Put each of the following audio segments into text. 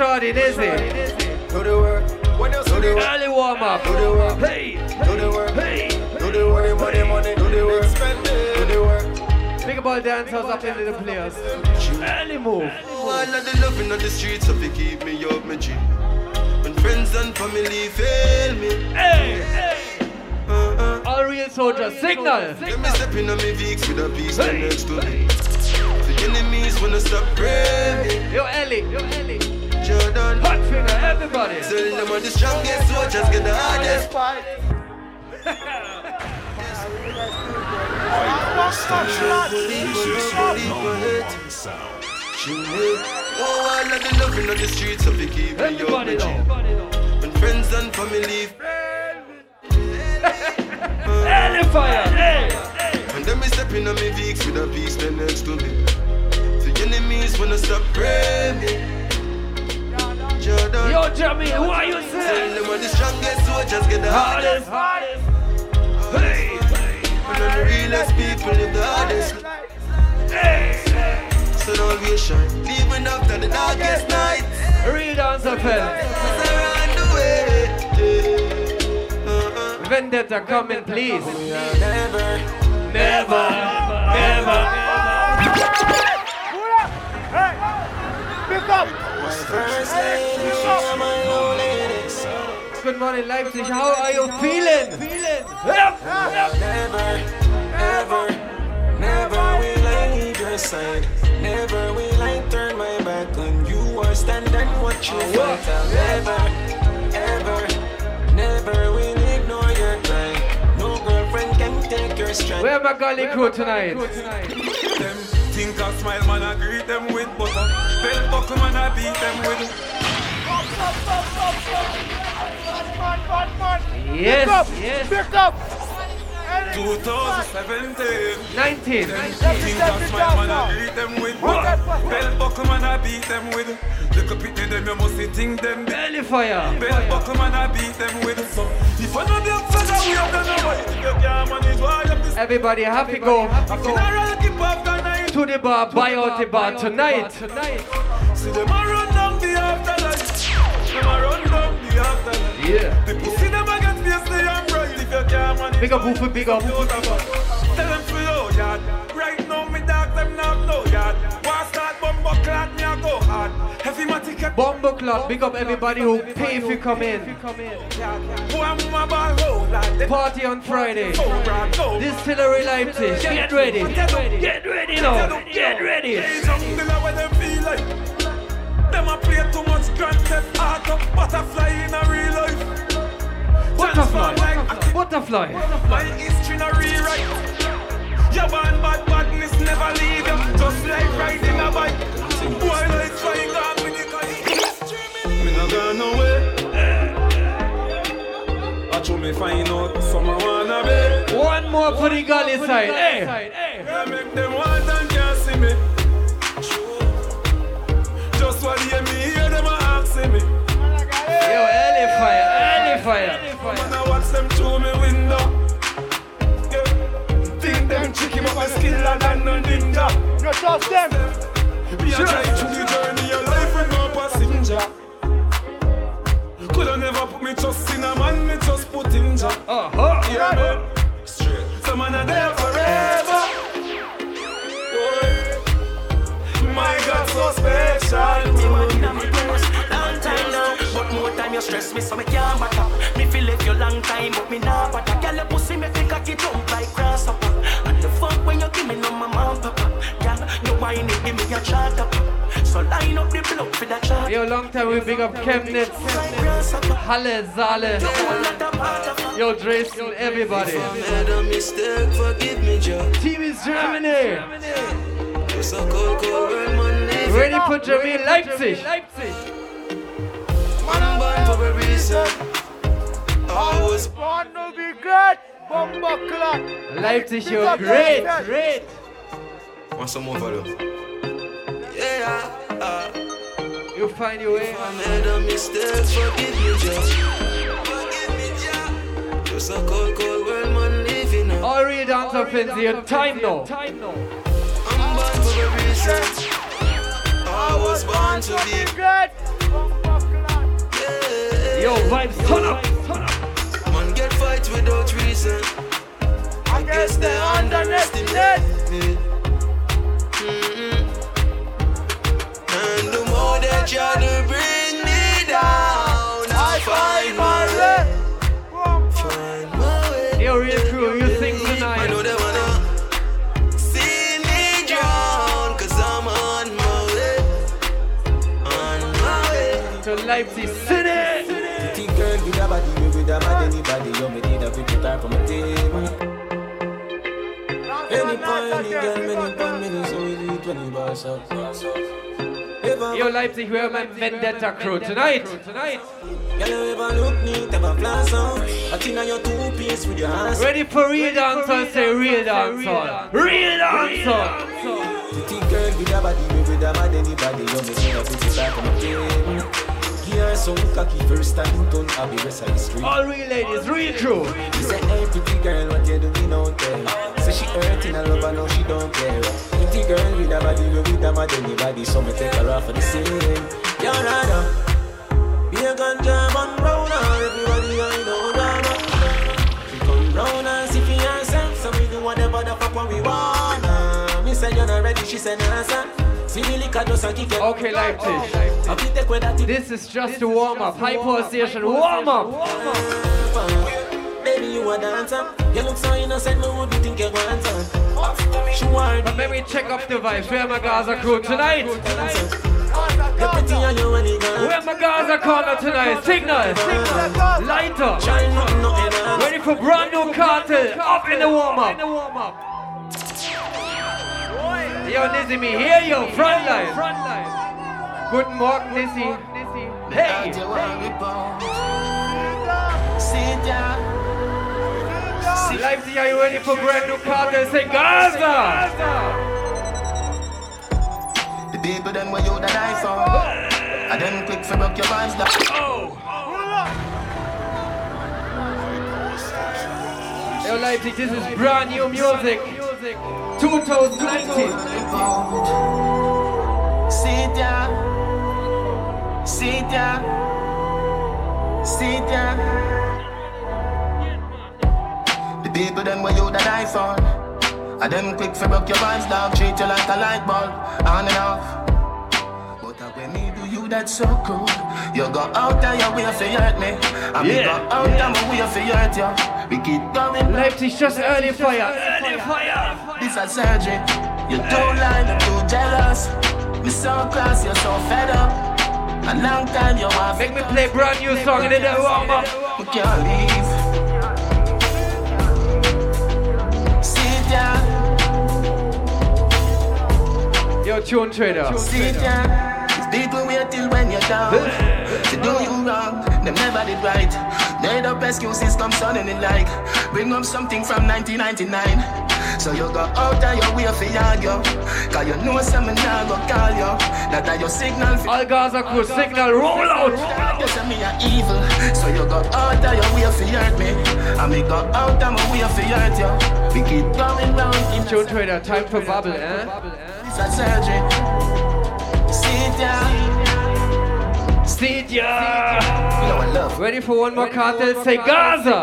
shorty, Dizzy. Do the work. When you do the work. Early warm up. Do the work. Hey, Do the work. hey. Do the money, money, money. Do the work. It. Do the work. Big ball dancers up into the players. Early move. All of the loving on the streets of it keep me up my G. When friends and family fail me. Hey, hey. Uh-uh. All real soldiers, signal. Let me step in on me Vicks with a piece Hey, next to me. The enemies wanna stop praying me. Yo, Ellie, yo, Ellie. Jordan. Hot finger, everybody. Tell them I'm the strongest soldiers get the hardest fight. Oh, all of the loving on the streets of it keep Everybody know. When friends and family Early fire. Hey. And then me step in on me Vicks with a piece then next to me. The enemies wanna stop praying me. Jordan. Yo, Jamie, who are you saying? Tell saying? them I'm the strongest soldiers get the hardest. Hardest, hardest. Hey, And I'm the realest people live the hardest. hey. So now we shine, even after the darkest night. Real dancer fella. Around the way. Uh-uh. Vendetta, come in, please. Never. Never, never. Only Good morning, Leipzig. How are you feeling? Feeling? Never, ever, never will I leave your side. Never will I turn my back on you or stand and watch you fight. Never, ever, never will ignore your cry. No girlfriend can take your strength. Where my gully crew tonight? Them. Think I smile, man, I greet them with butter. Bell buckle, man, I beat them with. Yes, yes. 2017. 19. Think I man, I greet them with butter. Bell buckle, man, I beat them with. Look up at them, you must think them. Early fire. Bell buckle, man, I beat them with. So, if I know them fella, we have done away. You can't manage why you have to Everybody happy go Funeral keep up the night. To the bar, buy out the bar tonight. See them a run down the afterlife. Them a run down the afterlife. Yeah. The pussy them a get face they am bright. If you can't manage, Big up Woofy, big up. Tell them start me a go hard. Heavy matic a Bombo Club, big up everybody who pay if you come in. One my ball hold like them. Party on Friday. So brand no. Distillery Leipzig. Get ready. Get ready now. Get ready. Hey, jungle a where them feel like. Them a play too much Grand Theft Auto. Butterfly in a real life. Butterfly. Like Butterfly. My history no rewrite. Your band bad badness never leave you. Just like riding a bike. Boy like flying on with the kite. Me no gone nowhere. I show me find out some wanna be. One more for the gully side. Eh? Hey. I make them want and can't see me. Just what hear me hear them a asking me. Yo, early fire. Early fire. Man, I watch them through me window. Them tricky, but my skiller than no ninja. You trust them? Me a try through the journey of life with no passenger. Coulda never put me trust in a man, me just put in job. Uh-huh. Yeah, man. Straight. So man are there forever. Boy. My God, so special. Me man inna me close, long time now. But more time you stress me, so me can't back up. Me feel left you long time, but me nah back up. Girl, your pussy me think I jump like grasshopper. And the fuck when you give me no mama and papa. Girl, you whine it, give me a chat up. So line up the block for that chat. Yo, long time we big up Chemnitz, Like grasshopper. Halle, Saale. Whole lot of Yo, Dresden, everybody. Made a mistake, forgive me, Joe. Team East Germany. It's a cold, cold world, man. Live Ready for Germany, Leipzig. I'm born for a reason. I was Born to be great. Bomba clock. Leipzig, you're great, great. Want some more for? Yeah, uh, You find your way. I made a mistake, forgive me, Joe. Forgive me, Joe. Just a cold, cold world, man, living up. All real dancer fans, your time now. I'm born for a reason. I was born to be Great. Yo, vibes, turn up, turn up. Man get fight without reason. I guess they underestimate. me. Mm-mm. And the more they try to bring me down, I find my way. Find my way. Yo, real crew, you sing I know they wanna see me drown, cause I'm on my way. On my way. To Leipzig type from a team. Any point, any girl, many point, many so easy, 20 bars up. If I Yo, Leipzig, we're my Vendetta crew tonight. Tonight. Girl, you ever look neat, ever plan on I think on your two piece with your hands Ready for real dancehall? Say real dancehall. Real dancehall. Pretty girl with a body, with a mad anybody You me need a pretty type from a team Her some cocky first time, don't have the rest of the street All real ladies, real crew. She said, hey, pretty girl, what you doing out there? Say she hurting her love, I know she don't care. Pretty girl with a body, we with a mad anybody, so me take her off for the scene. You're right Be a ganja man round her, everybody I know drama. She come round and see for herself, so we do whatever the fuck what we wanna. Me say you're not ready, she said, nah, sir. See me liquor just a kick it. Okay, Leipzig. I be take with that This is just a warm up. Hypo station warm up. Baby, you a dancer. You look so innocent, no would you think you want her? She But maybe check up the vibes. Where my Gaza crew tonight? You're pretty and you want it, girl. Where my Gaza corner tonight? Signal. Lighter. Shine nothing, nothing else. Ready for brand new Kartel. Up in the warm up. Yo, Nizzy, me hear you. Front line. Guten Morgen, Nizzy. Hey. Sit down. Leipzig, are you ready for brand new Kartel? Say Gaza. The people them where you that I for. And then quick for broke your vibes down. Yo, Leipzig, this is brand new music. 2019. Sit down. Sit down. Sit down. The people them where you that I for. And them quick for broke your vibes down. Treat you like a light bulb. On and off. That's so cool. You go out of your way for hurt me. And me go Yeah. out of my way for hurt you. We keep going. Leipzig, just early fire. Early fire. This a surgery. You don't lie, you too jealous. Me so cross, you're so fed up. A long time you want Make me play brand new song and then that warm up. We can't leave. Sit down, Yo, Tune Trader. sit down. Down. To do you wrong, them never did right. Made up excuses come suddenly like Bring up something from 1999 So you go out of your way for argue Cause you know some me nah go call you That are your signal for All Gaza crew signal, roll out. Say me a evil, so you go out of your way for hurt me, and me go out of my way for hurt you. We keep going round in Tune Trader, time for bubble, eh? It's a surgery. Sit down, Sit ya. you know I love. Ready for one more Kartel? Say Gaza.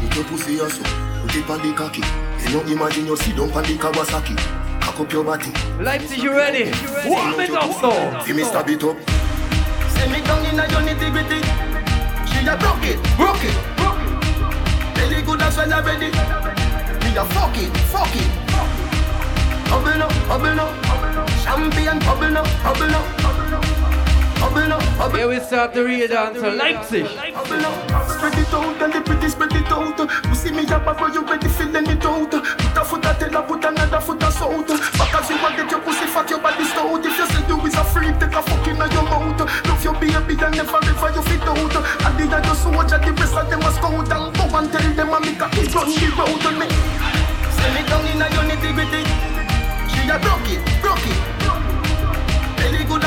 Put your pussy also, put it on the cocky. You know imagine you sit down on the Kawasaki. Cock up your body, Leipzig, you ready? Warm it up, though. see me stab it up. Send me down in a your nitty gritty. She a broke it, broke it, broke it. Very good as well already. Me a fuck it, fuck it. Bubble up, bubble up. Champion, bubble up, bubble up. Here we start the real dance. Leipzig. Spread it out, girl, the pretty spread it out. You see me up before you ready, feeling it out. Put a foot a tell her, put another foot a south. Back as you want, get your pussy fat, your body stout. If you say you is a freak, take a fuck inna your mouth. Love your baby, and never ever you fit out. And the other soldier, the rest of them a scout. And go and tell them, and make a kiss run the road me. Send me down inna your nitty gritty. She a broke it,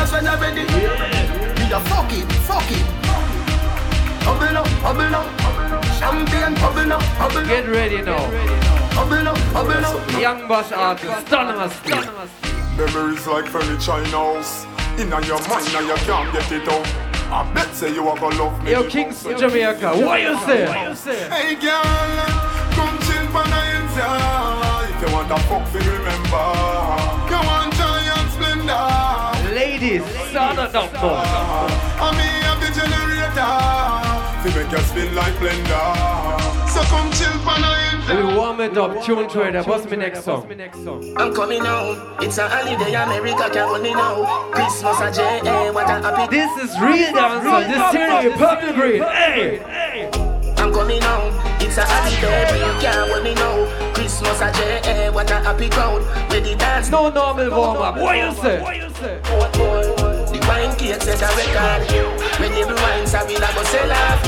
broke it. Very good as well already. Me a fuck it, fuck it. Bubble up, bubble up. Champagne, bubble up, bubble up. Get ready now. Bubble up, bubble up. Young boss artist, Stunner Memories like furniture in house. In your mind, now you can't get it out. I bet say you are gonna love me. Yo, Kings Jamaica, what you say? Hey girl, come chill for the inside. If you want a fuck, remember. Come on, giant splendor. Ladies, start it up. I mean, I'm the generator. To make you spin like blender. So come chill for the inside. We warm it up, tune to it. What's my next song? I'm coming home. It's a holiday, America can only know. Christmas a J.A. What a happy. This is real dancehall. This tyranny, purple green. Hey, I'm coming home. It's a holiday, you can't only know. Christmas a J.A. What a happy crowd. Where the dance. no normal warm up. What you say? The wine cake set a record. When the wine sorry, I go sell off.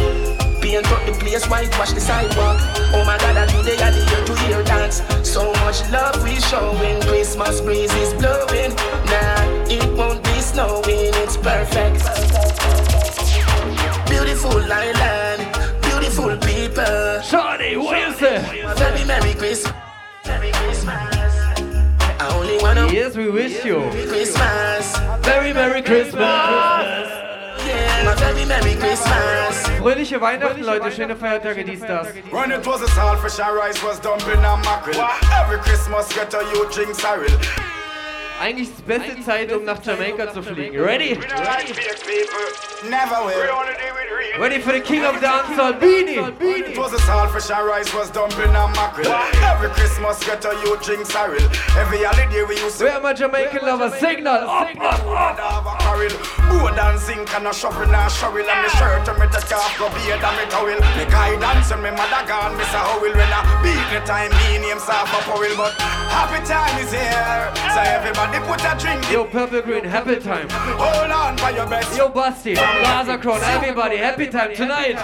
Paint up the place, whitewash the sidewalk. Oh my God, and today are the year to year dance. So much love we showing. Christmas breeze is blowing. Nah, it won't be snowing. It's perfect. Beautiful island, beautiful people. Shawty, what you say? Very Merry Christmas. Merry Christmas. I only wanna Yes, we wish you. Christmas. Very Merry Christmas. Yeah, my very Merry Christmas. Fröhliche Weihnachten, Leute. Schöne Feiertage, dies, das. When it was a saltfish and rice was dumpling and mackerel. Every Christmas get a you drink sorrel. Eigentlich die beste Zeit, um nach Jamaika zu fliegen. Ready? Never will. Ready for the king of dancehall, Beenie. It was a saltfish and rice was dumpling and mackerel. Every Christmas get a you drink sorrel. Every holiday we used to Where my Jamaican lovers? Signal. Up, up, up. have a carrel. More than zinc and a shovel and a shovel and me shirt and me take off go beard and me towel. Me guidance when me mother gone, Miss a howell when I beat the time me name soft a powell. But happy time is here, so everybody put a drink in. Yo, purple green, happy time. Hold on by your best. Yo, Basti, Gaza Crown, everybody, happy time tonight.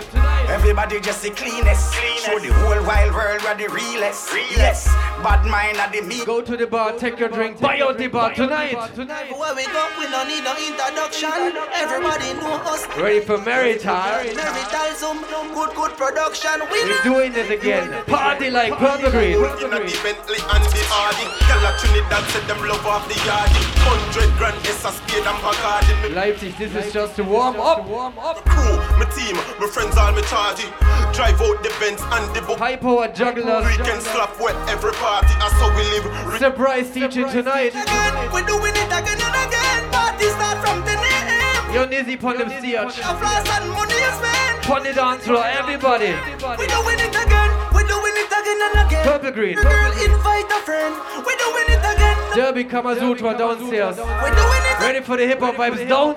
Everybody just the cleanest. cleanest. Show the whole wild world where the realest. Yes, bad mind at the meat. Go to the bar, take your drink, buy out the bar tonight. Where we go, we don't need no introduction. Everybody know us. Ready for Meritar? Merital Zoom, good, good production. We We're doing it again. Party like purple green. Inna the Bentley and the Audi Gyal a Trinidad said them love off the yardy Hundred grand is a spade and Bacardi Me Leipzig, this is just to warm up. Warm up. crew, my team, my friends all me chargy Drive out the Benz and the book High power jugglers. We can slap wet every party That's how we live Re- Surprise teaching tonight. again, we doing it again and again. Party start from 10 a.m. Yo, Nizzy pon them stage. A flash and money is spent. Pon the dance floor, everybody. We doing it again. We doing it again and again. Purple green. Girl, invite a friend. We doing it again. Derby Kamasutra downstairs. We doing it. Ready for the hip hop vibes down?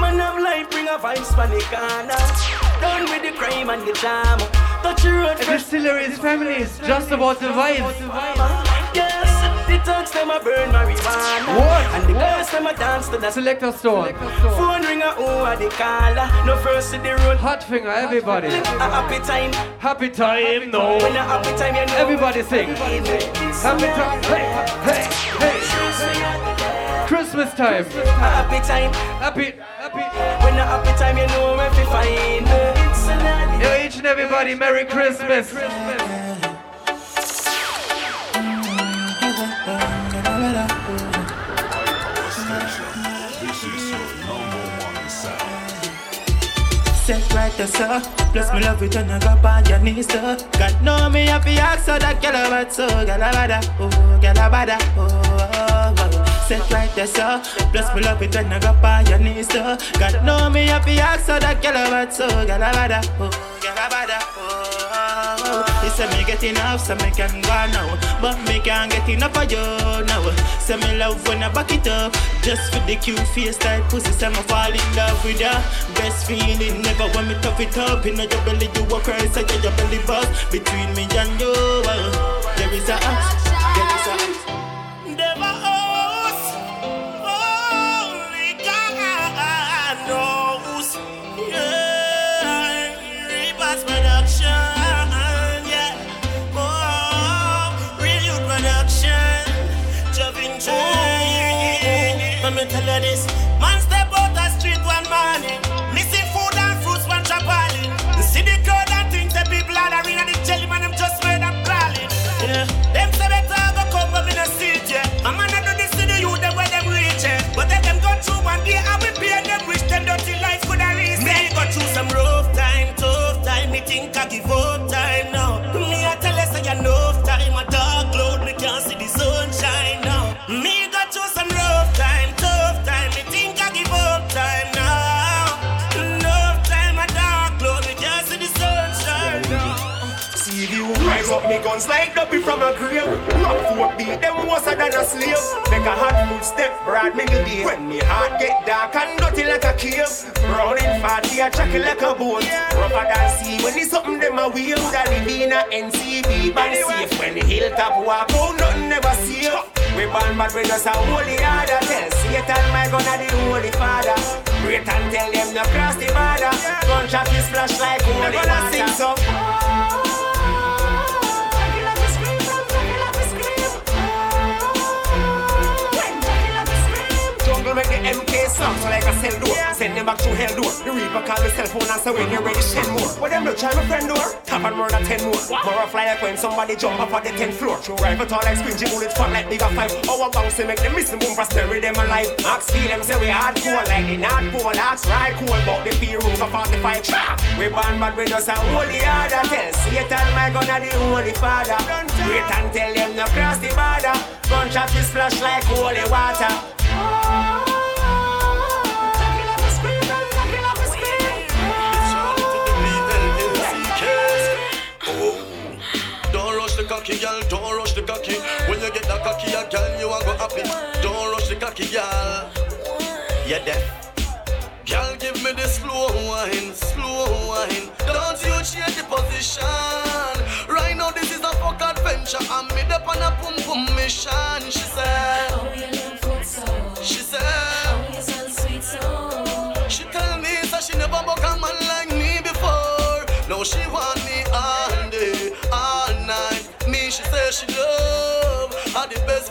Man of life bring a vibes for the corner. Done with the crime and the drama. Touch the road The fresh. Distillery's family is just about the vibes. Thugs them a burn marijuana. What? And the girls them a dance to the Selector store. phone ringer. The caller? No first to the road. Hot finger, everybody. A happy time. Happy time, no. When a happy time, you know. Everybody sing. Happy time. Hey, hey, hey. Christmas time. Happy time. Happy, happy. When a happy time, you know where to find. It's a night. Yo, each and everybody, Merry Christmas. Set right there, sir. Plus me love it when you go on your knees, sir. God know me happy ask so that girl a bad so girl a bada, oh girl a bada, oh. oh, oh. Set right there, sir. Plus me love it when you go on your knees, sir. God know me happy ask so that girl a bad so girl a bada, oh girl a bada, said me get enough, so me can go now, but me can't get enough of you now. Say me love when I back it up, just for the cute face type pussy. Say me fall in love with ya. Best feeling never when me tough it up. In your belly you a cry, say your belly buzz between me and you. uh, There is a Gunshot is flash like holy water. Sing so. Cell door. Send them back to hell door. The Reaper call the cell phone and say when you're ready, send more. But them no try my friend door. Tap and murder ten more. More fly like when somebody jump up at the 10th floor. True rifle tall like squingy bullet fat like bigger five. Our bounce make them miss the boom for bury them alive. Ask feel them say we hardcore like the North Pole. Ask right cool but the fear room for 45. Cha! We born but we just a holy order. Tell Satan my gun a the holy father. Wait and tell them no cross the border. Gunshot is splash like holy water. Don't cocky, girl. Don't rush the cocky. When you get the cocky, a girl, you a go happy. Don't rush the cocky, girl. Yeah, deaf. Girl, give me the slow wine, slow wine. Don't you change the position. Right now, this is a fuck adventure. I'm made up on a pum pum mission. She said. She said. She tell me that she never buck a man like me before. Now she want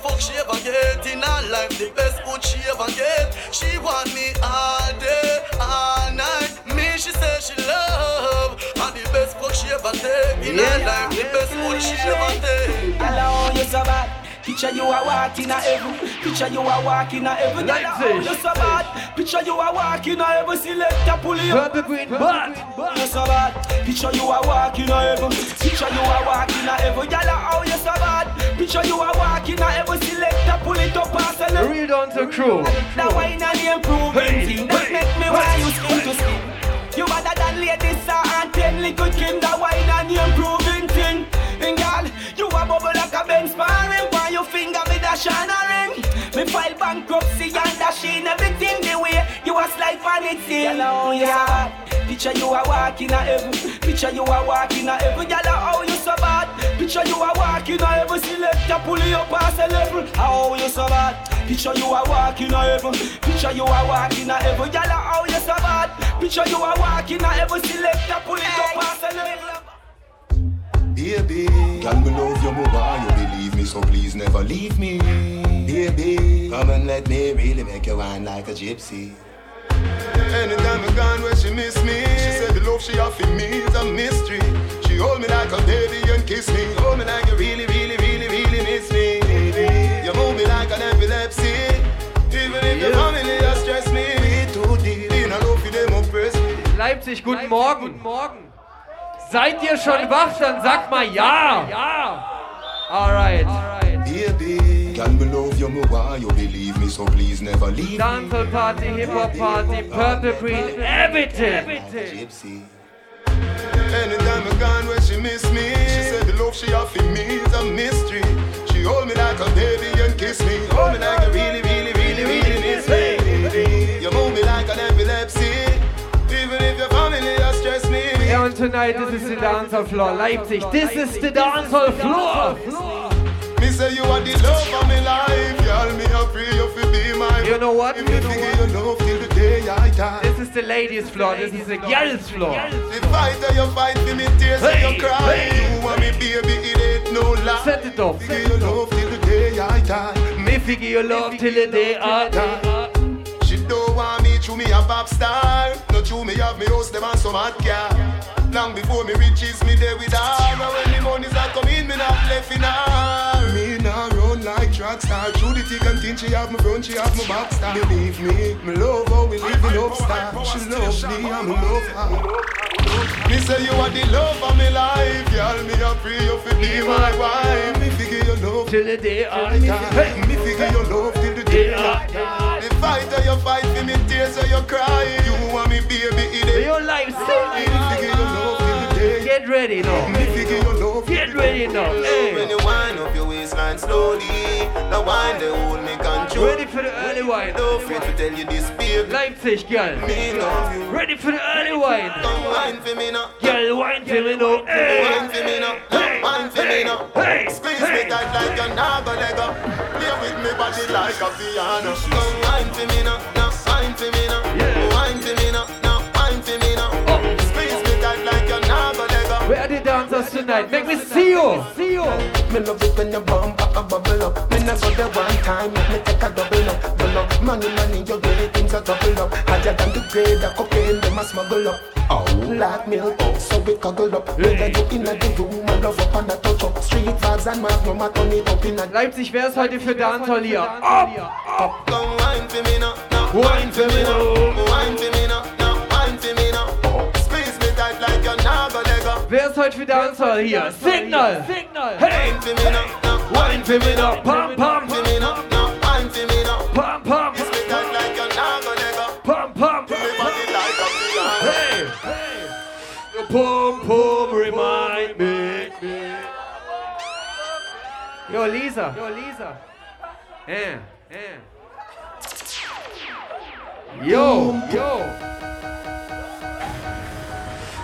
fuck she ever get in her life, the best food she ever get. She want me all day, all night. Me, she say she love. Are the best fuck she ever take in her life, the best food she ever take. Hello, you so bad. Picture you a walking a heaven. Picture you a walking a heaven. Girl, oh, you so bad. Picture you a walking a heaven. Select a pull you. Purple green bad. You so bad. Picture you a walking a heaven. Picture you a walking a heaven. Girl, oh, you so bad. Picture you a walking a heaven. Select a pull it up and sell it. Real down to crew. Now wine and the improving thing. That make me want you skin to skin. You better than ladies and ten liquid Kim. That wine and the improving thing. And girl, you a bubble like a Benz sparring. Why you finger me dash and a ring? Me file bankruptcy and dash in everything the way you a slide on it thing. Yeah, Picture you a walking a heaven. Picture you a walking a heaven. Girl, how you so bad? Picture you a walking a heaven. Select a pull you past a level. How you so bad? Picture you a walking a heaven. Picture you a walking a heaven. Girl, how you so bad? Picture you a walking a heaven. Select a pull it up past a level. Baby, girl, me love you more, you believe me, so please never leave me. Baby, come and let me really make you wine like a gypsy. Anytime I gone where she miss me, she said the love she offer me is a mystery. She hold me like a baby and kiss me, hold me like you really, really, really, really miss me. You move me like an epilepsy, even if your family has stressed me. Too deep in a love for them oppress me. Leipzig, guten Morgen. Guten Morgen. Seid ihr schon wach? Dann sagt mal ja. Ja. Alright. Baby, girl, me love you more, you believe me, so please never leave. Dancehall Party, Hip Hop Party, Purple Green, everything. Gypsy. Anytime I gone where she miss me, she said the love she offer me is a mystery. She hold me like a baby and kiss me, hold me like you really, really, really, really miss me. You move me like an epilepsy, even if your family has stressed me. Yeah, and tonight this is the dancehall floor. Leipzig, this is the dancehall floor. Me say you are the love of my life, girl. Me a pray you fi be my. You know what? Me figure your love till the day I die. This is the ladies floor. This is the girls floor. The fighter you fight for me tears Hey, you cry. hey. You and me baby, it ain't no lie. Set it off. Figure your love till the day I die. Me figure your love till the day I die. She don't want me through me a pop star. No true me have me house them and some hot car. Long before me riches me there with her. Now when the monies are coming, me not left in her. Me now run like track star. Through the thick and thin, she have me front, she have me back star. Believe me, me love how we living up star. She love me me love her. Me say you are the love of me life, girl. Me a pray you fi be my wife. Me figure your love till the day I die. me figure your love till the day I die. The fighter you fight for me, tears so you cry. You want me baby, it Your life Me figure your love till the Hey. Get ready now. Me figure your love. Get ready now. When you wind up your waistline slowly, the wine they hold me control. Ready for the early wine. Don't afraid to tell you this, babe. Leipzig, girl. Me love you. Ready for the early wine. Come wine for me now. Girl, wine for me now. Wine Hey. for me now. Hey. Wine for me now. Hey. Squeeze Hey. me tight like a naga lega. Play with me body like a piano. Come wine for me now. Tonight? Make me see you. See you. Me love it when you bump a bubble up. Me never the one time, make me take a double up. Double up, money, money, you get it, things are double up. Higher than the grade of cocaine, them a smuggle up. Oh, like milk, so we cuddle up. Whether you in a the room, I love up and a touch up. Street vibes and magnum, I turn it up in a Leipzig, wer ist heute für Dancehall hier? Up. Come wine for me now. Now Wine for me now. Wine for me Wer ist heute für Dancehall hier? Signal. Signal. Hey. Wine for me now. Now Wine für mich noch. Pam, pam. for me now. Now wine for me now. Pam, pam. Squeeze me tight like a naga lega. Pam, pam. Me body like a piano. Hey. Your pum, pum, remind me. Yo, Lisa. Yo, Lisa. Eh, eh. Yo, yo.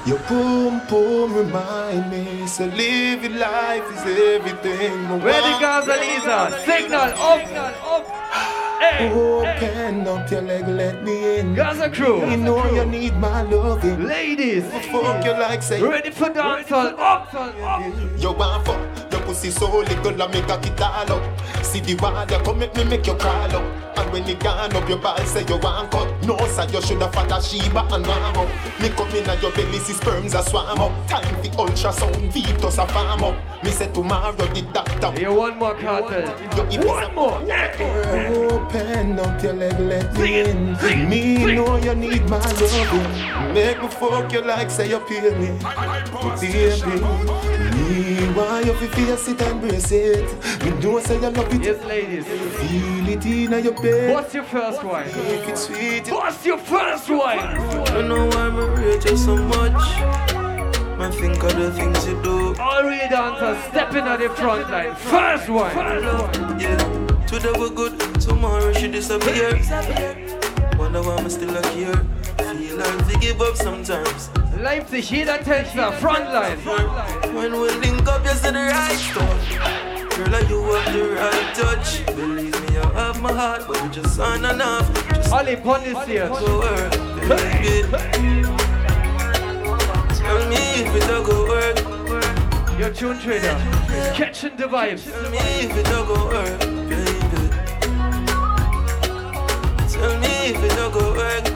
Your boom boom remind me, so live your life is everything. Ready, one- Gaza, Lisa. Signal, up, up. Hey, hey. Open up your leg, let me in. Gaza crew. You know you need my loving. Ladies. Fuck you like say. Ready for dancehall. Up, up. You want fuck, pussy so little I make a it all up. See the water come make me make you crawl up. And when you gone up your ball say you want cut. No sir, you shoulda fought a Sheba and warm up. Me come in and your belly see sperms a swam up. Time the ultrasound fetus a farm up. Me say tomorrow the doctor. Here, one more Kartel. Hip One more. Open up your leg, let me in. sing me sing know you need my love Make me fuck you like say you pay me. Baby, me why you fi face it and brace it. Me know say you love it. Yes, ladies. Feel it in your bed. What's your first wine? If it's sweet, What's your first wine? I don't know why me rate you so much. Man think of the things you do. All real dancers stepping at the front line. First one. wine. Yeah, today we're good, tomorrow she disappear. Wonder why I'm still here. Feel like to give up sometimes. Leipzig, jeder Tänzer, Frontline. When we link up, you say the right stuff. Girl, like you have the right touch. Believe me, I have my heart, but you just aren't enough. Just Ali Pond ist hier. go work, baby. Tell me if it don't go work. Your tune trader. Catching the vibes. Tell me if it don't go work, baby. Tell me if it don't go work.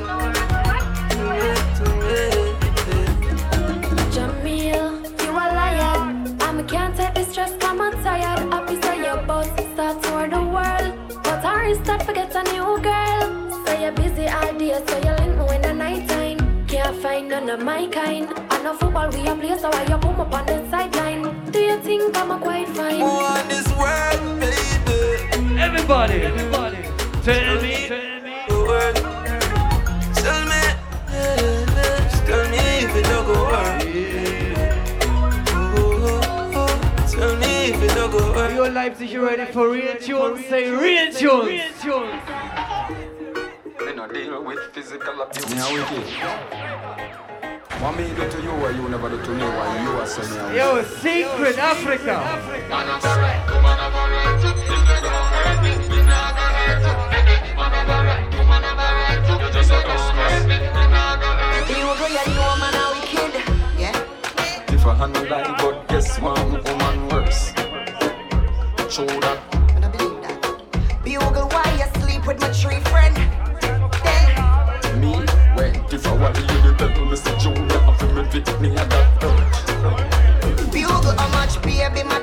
Of my kind. I know football we a play, so why you boom up on the sideline? Do you think I'm a quite fine? Who on this world, baby? Everybody, everybody. Tell me, tell me. Go work. Tell me, just tell me if it don't go work. Oh, Tell me if it don't go work. Yo, Leipzig, you ready for real tunes? Say real tunes. Real tunes. Me no deal with physical abuse. Me a wicked. What me do to you, what you never do to me, what you are saying me a Yo, Secret Africa. If I handle like God, guess one woman worse. Show that. Bugle, why you sleep with my tree friend? Then Me, when if I want you to tell me, say Junior, I'm me, got hurt. Bugle, how much baby mother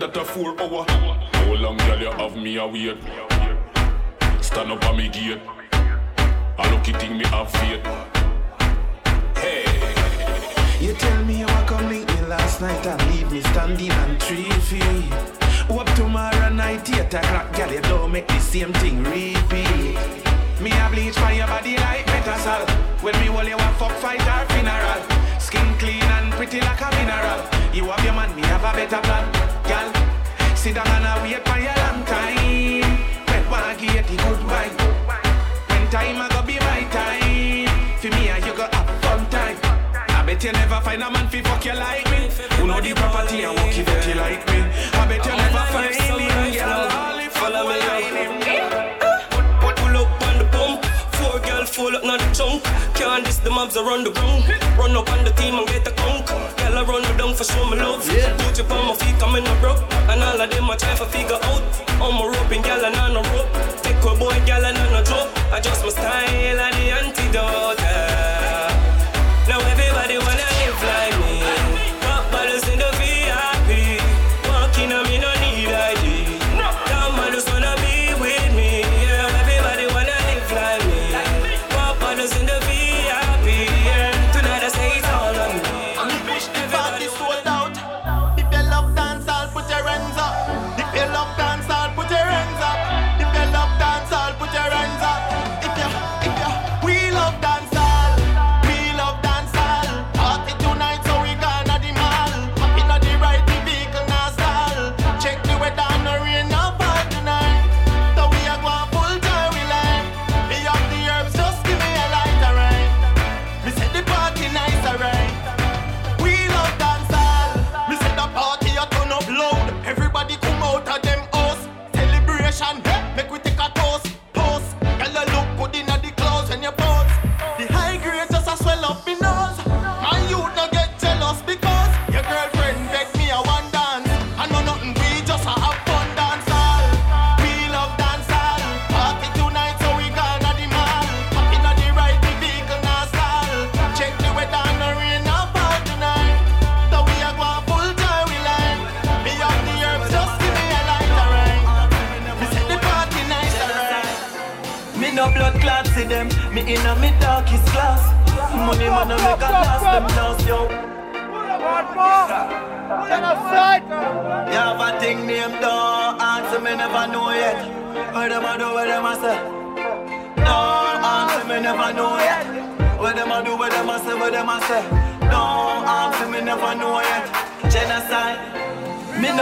That a four hour. How long girl you have me a wait? Stand up on me gate. A lucky thing me have faith. Hey. You tell me you a come link me last night and leave me standing on three feet. Up tomorrow night, eight o'clock, girl, you don't make the same thing repeat. Me a bleach for your body like metasol. When me hold you a fuck fight or funeral. Skin clean pretty like a mineral. You have your man, me have a better plan, girl. Sit down and I wait for a long time. When one get the goodbye. When time I go be my time. For me and you go have fun time. I bet you never find a man fi fuck you like me. Who know the property and walk you like me. I bet you never find him, girl. Follow me find him. Can't diss the mobs around the ground. Run up on the team and get a conk. Girl I run you down for show me love. Put you on my feet, I'm in a broke. And all of them I try to figure out. I'm a roping girl and on a rope. Take a boy girl and on a drop. Adjust my style and the antidote.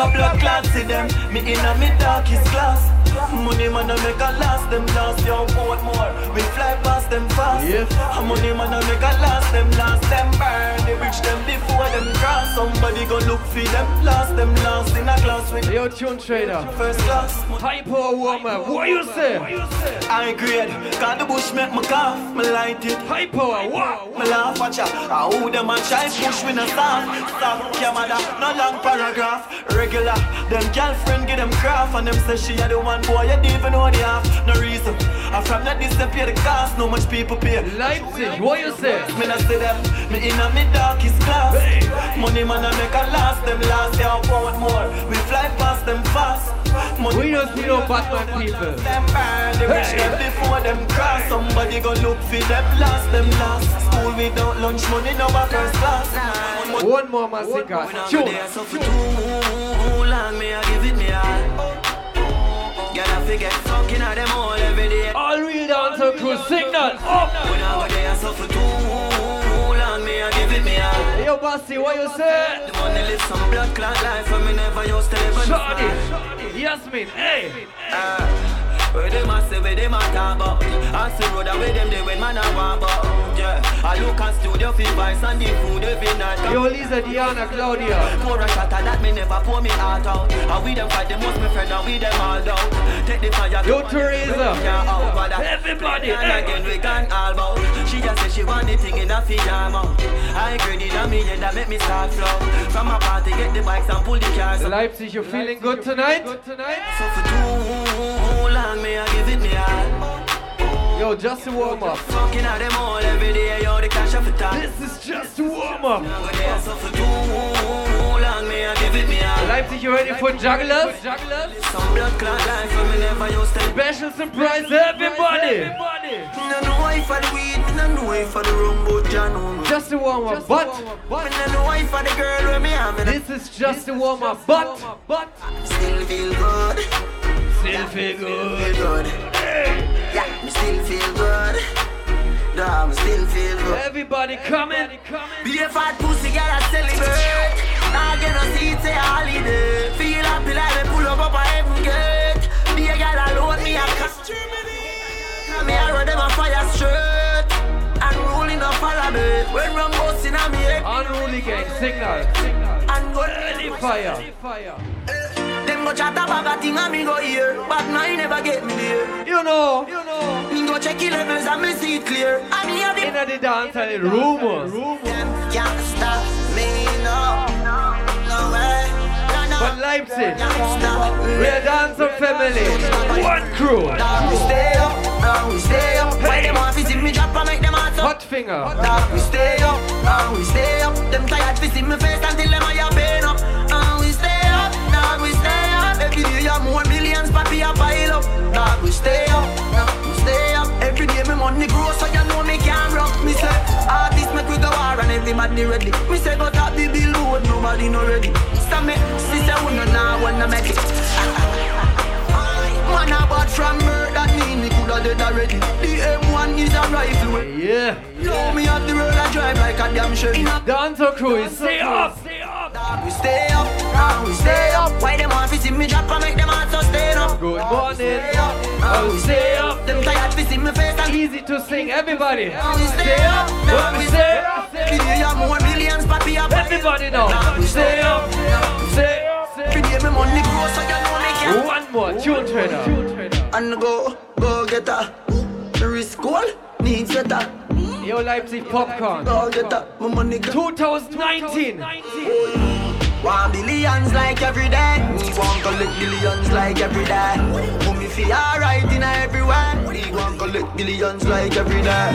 No blood clot see them. Me inna me darkest class. Money man a make a last them last yo vote more. We fly past them fast. Yeah. Money man a make a last them last them burn. They reach them before them cross. Somebody go look for them last them last in a class with Yo, tune trader. First class. Hyper woman, what you say? I grade, got the bush make me cough, me light it. Power, what? Me laugh at ya. I who them a try push me no stop. Stop, mother, no long paragraph. Regular, them girlfriend give them craft and them say she a the one boy you didn't even know the half. No reason. I from that disappear the cost, no much people pay. Leipzig, what you say? Me not say them, me inna me darkest class. Money man a make a last, them last, yeah, I want more. We fly past them fast. Money We don't see no Batman people. them burn, they reach them before them cross. Somebody go look for them last, them last. School we lunch money no first class. One more Masicka. Tune. for too long, me I give it me all. Girl, I forget fucking at them all every day. All real dancer crew signal up. When I go there, so for Yo, Basti, what you say? The money live some blood clot life, and me never used to live in Shorty, Yasmin, hey. Uh, where them a say, where them a talk about? I see road where them they when man a walk about. Yeah, I look at studio feel vibes and the food every night. Yo, Lisa, Diana, Claudia. Pour a shot of that me never pour me heart out. And we them fight the most my friend and we them all down. Take the fire Yo, Teresa. Everybody, and again we can all bout She just say she want the thing in a pyjama. I agree in me head that make me start flow. From a party get the bikes and pull the cars. Leipzig, you feeling good tonight? Good tonight? So for too Yo, just a warm up. Fucking at them all every day, yo, the cash off the top. This is just a warm up. So for too long me, I it. Leipzig, you ready for jugglers? Some blood clot life, and me never used to. Special surprise, everybody. Me no know if for the weed, no know for the rum, but ya know me. Just a warm up, but me no know if for the girl where me am. This is just a warm up, but still feel good. Still feel good. Feel good. Yeah, me still feel good. Damn, still feel good. Everybody coming. Be a fat pussy girl I celebrate. Now get no see it's a holiday. Feel happy like me pull up up a heaven gate. Be a girl alone, me a cast. Me a run them a fire straight. Unruly no follow me. When rum busting on me head. Unruly gang, signal. And go Ready fire. Them go chat about a thing and me go here But I never get me there. You know, you know. Me go check the levels and me see it clear. And me have the Inna the dance and the rumors. Them can't stop me no. No way. But Leipzig We're a dancer family. One crew. Now we stay up, now we stay up. Why them want to see me drop and make them up. Hot finger. Now we stay up, now we stay up. Them tired to see me face until them eye pain we stay up, now we stay up. Every day me money grow so you know me can't rock. Me say, artists make we go war and everybody ready. Me say go top the billboard, nobody no ready. Stop me, sister we no now wanna make it. Man a bad from birth, that mean me coulda dead already. The M1 is a rifle. Yeah. Know me up the road I drive like a damn Chevy. Dancer crew is stay up Dog, we stay up, now we stay up. Why them want to see me drop and make them heart stay up? Good morning. Now we stay up. Them tired to see me face and Easy to sing, everybody. Now stay up, stay up. Every day you more millions, papi up Everybody now Stay up, stay up. Every day me money grow so you know me can't One more, tune trader And go, go get her Me risk goal, need sweater. Yo Leipzig Popcaan. Go get her, my money go. 2019 Want billions like every day. We want collect billions like every day. Mummy feel alright in everywhere. We want collect billions like every day.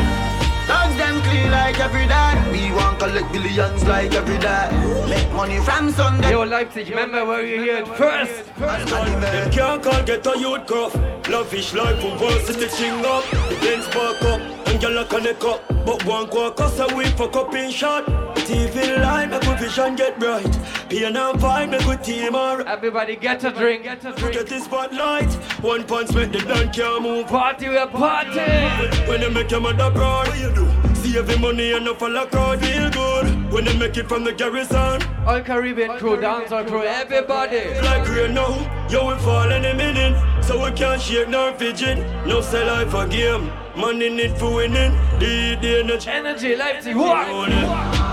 Dogs them clean like every day. We collect billions like every day. Make money from Sunday. Yo Leipzig, remember where you hear it first Them can't call get a youth Love Lavish life from varsity ching up. The Benz spark up and gyal a connect up. But one go cause a we fuck up in shot. TV line make we vision get bright. Pain and vibe make we team alright. Everybody get a drink, get a drink Get the spotlight. One punch make the band can't move. Party, we a party When they make your mother proud, what you do? Save the money and no follow crowd feel good. When they make it from the garrison, All Caribbean crew, dancer crew, everybody like rain now, yo we fall any minute. So we can't shake nor fidget. No sell life a game. Money need for winning. The the energy. Energy, Leipzig, what?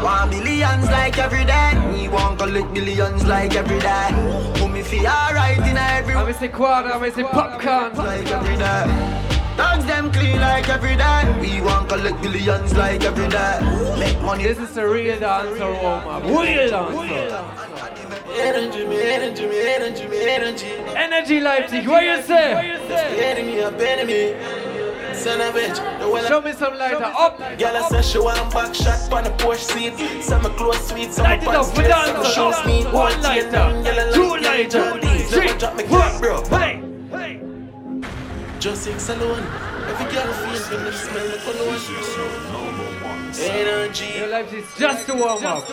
Want billions like every day. We want collect billions like every day. Put me feel alright in every I'm Mr. Quad, I'm Mr. Popcorn like every day. Dogs them clean like every day. We want collect billions like every day. Make money. This is a real dancer warm up. Real dancer. Energy, me energy, me energy, me energy. Energy Leipzig, what you say? Enemy, up enemy. Son of bitch. the well Show me some lighter. Up. Girl, I say she want back shot on the Porsche seat. Some close sweet, some Light it up, we dance. some shoes me. One lighter, two lighter, three, drop me four. Just six alone. Every girl feels when them smell the cologne. Energy. Your life is just a warm up.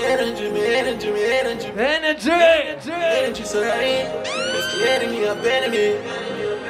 Energy, me energy, me energy. Energy. Energy, energy so right. If you enemy, I'm enemy.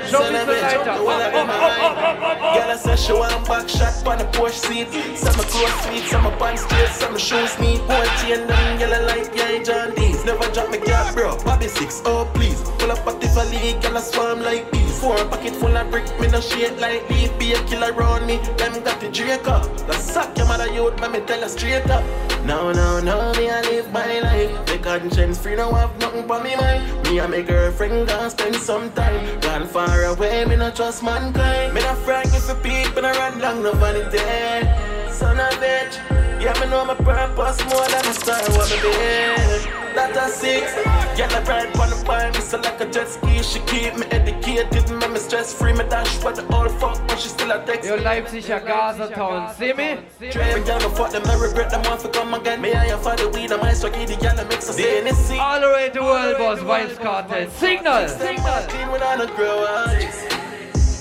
Show me the lighter. Up, up, up, up, up, up. Girl, I said she want back shot on the Porsche seat. Some my clothes sweet, some my pants straight, some my shoes neat. Boy, chain them, girl, I like yeah, John Never drop me cat, bro. Bobby six, oh please. Pull up at Tiffany, girl, I swarm like bees. Four pocket full of brick, me no shade like leaf. Be a killer around me, them got the Draco. The suck your mother youth, but me tell her straight up. No, no, no, me I live my life. The conscience free, no have nothing for me mind. Me and my girlfriend gonna spend some time. Gone far away, me no trust mankind. Me no frank if a people, I run long, no vanity. Son of bitch. Yeah, me know my purpose more than a star what me be. That a six. Get a ride on the bar, me so like a jet ski. She keep me educated, me me stress free. Me dash what the old fuck, but she still a text. Your Leipziger Gaza town, see me? Train girl, fuck them, I regret them, want to come again. Me and your father, we the maestro, give the girl, mix us in. It's see. All the way to World Boss Vybz Kartel. Signal. Signal. Clean without a grow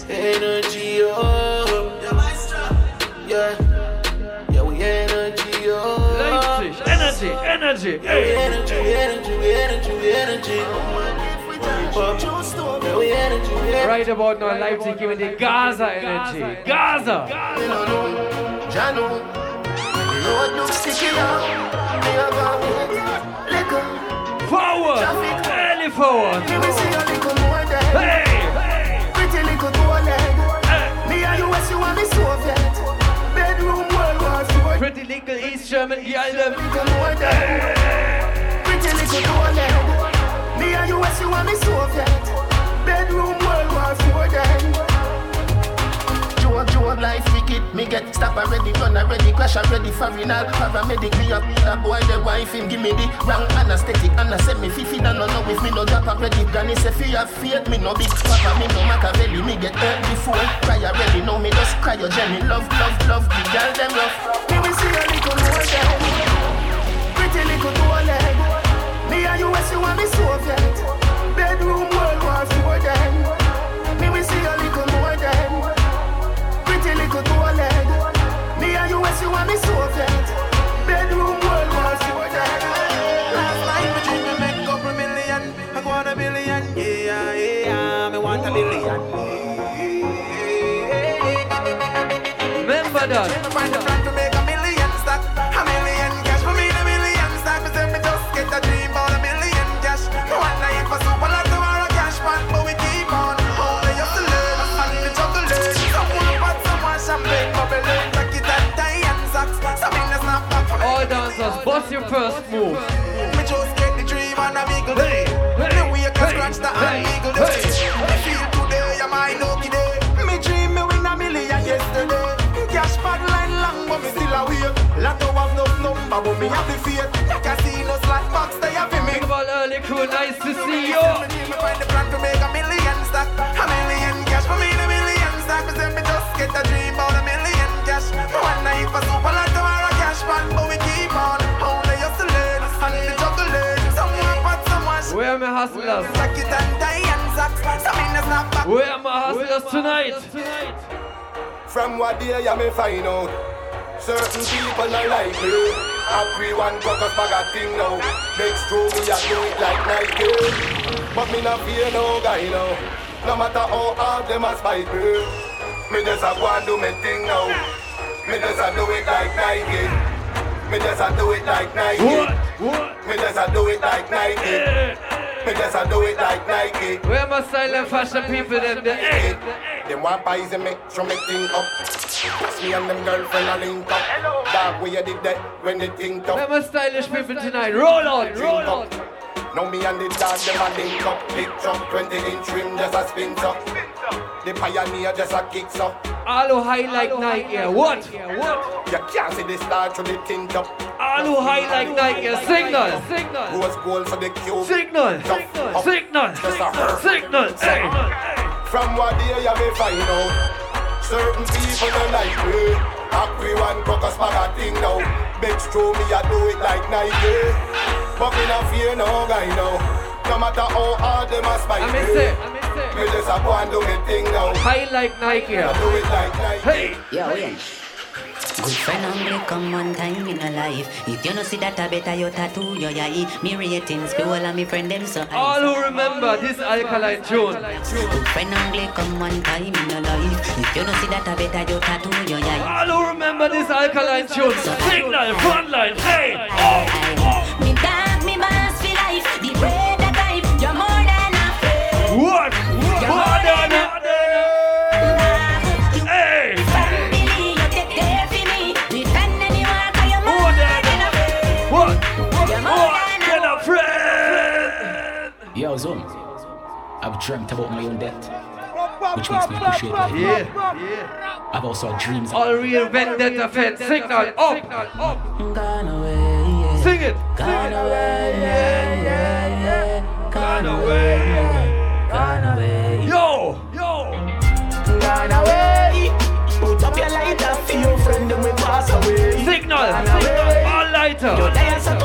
Energy, oh. Energy. Yeah, we energy, we energy, we energy. We energy. Right about now, Leipzig giving the Gaza energy. Gaza. Forward, early forward. Hey, Pretty little toe leg. Me and you as you and me Soviet. Bedroom World War Four. Pretty little East German girl them. Little more there. Pretty little toe leg. Me and you as you and me Soviet. Bedroom World War Four then. Joke, life wicked. Me get stop already, run already, crash already, foreigner. Paramedic, me up, that boy, the wife him give me the wrong anesthetic. And I said me fifi, that no know if me no drop already. Granny say fear, fear, me no big papa, me no Machiavelli. Me get hurt before, cry already, know me just cry your Jenny. Love, love, love, the girl them rough. Me will see a little more there. Pretty little toe leg. Me and you, as you and me Soviet. Bedroom and first move. Me just get the dream and a wiggle day. The way I can scratch the and wiggle day. Me feel today, I'm my lucky day. Me dream me win a million yesterday. Cash pad line long, but me still a wait. Lotto have no number, but me have the faith. Casino slot box, they have me. Early crew, nice to see you. Back. Where are my hustlers tonight? From what day you may find out? Certain people not like me. Agree one caucus bag a thing now. Next true me a do it like Nike. But me not fear no guy now. No matter how hard them a spite me. Me just a go and do me thing now. Me just a do it like Nike. Me just a do it like Nike. What? What? Me just a do it like Nike. Me just a do it like Nike Where my silent fashion people them? The eh. Them want poison me, show me thing up. Just me and them girlfriend a link up. Dog, where you did that when they think up. Where my stylish people tonight? Roll on, roll on. Now me and the dog, them a link up. Big truck, 20 inch rim, just a spin up. The pioneer just a kicks up. All who high like Nike, yeah. what? What? You can't see the star through the tint up. All who high like Nike, yeah. signal, signal, Rose gold for the cube. signal, Jump up. signal, Just a her. signal. Hey. From what day you may find out Certain people don't like me Agree one caucus bag a thing now Bitch through me I do it like Nike But me not fear no guy now No matter how hard them a spite me miss it, I. Me just a go and do me thing now High like Nike, I yeah. do it like Nike Hey. Yo, Ian. Good friend only come one time in a life. If you no see that, I better you tattoo your eye. Me ratings, people and me friend them so All who remember this alkaline tune. Good friend only come one time in a life. If you no see that, I better you tattoo your eye. All who remember this alkaline tune. Signal, frontline, hey, oh, dreamt about my own death, which makes me appreciate life. Yeah, yeah. I've also had dreams. All real vendetta fed. Signal, up, signal up. Gone away, yeah. Sing it. Gone away, yeah, yeah, yeah. Gone away, gone away. Yo, yo. Gone away. Put up your lighter for your friend and we pass away. Signal, signal. All lighter. Your dance are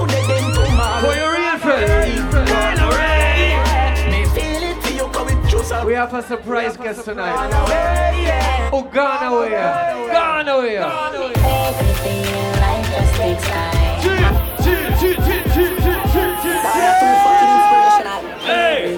We have a surprise guest tonight. Oh, Ghana, we are. Ghana, we are. Everything in life just takes time. Hey!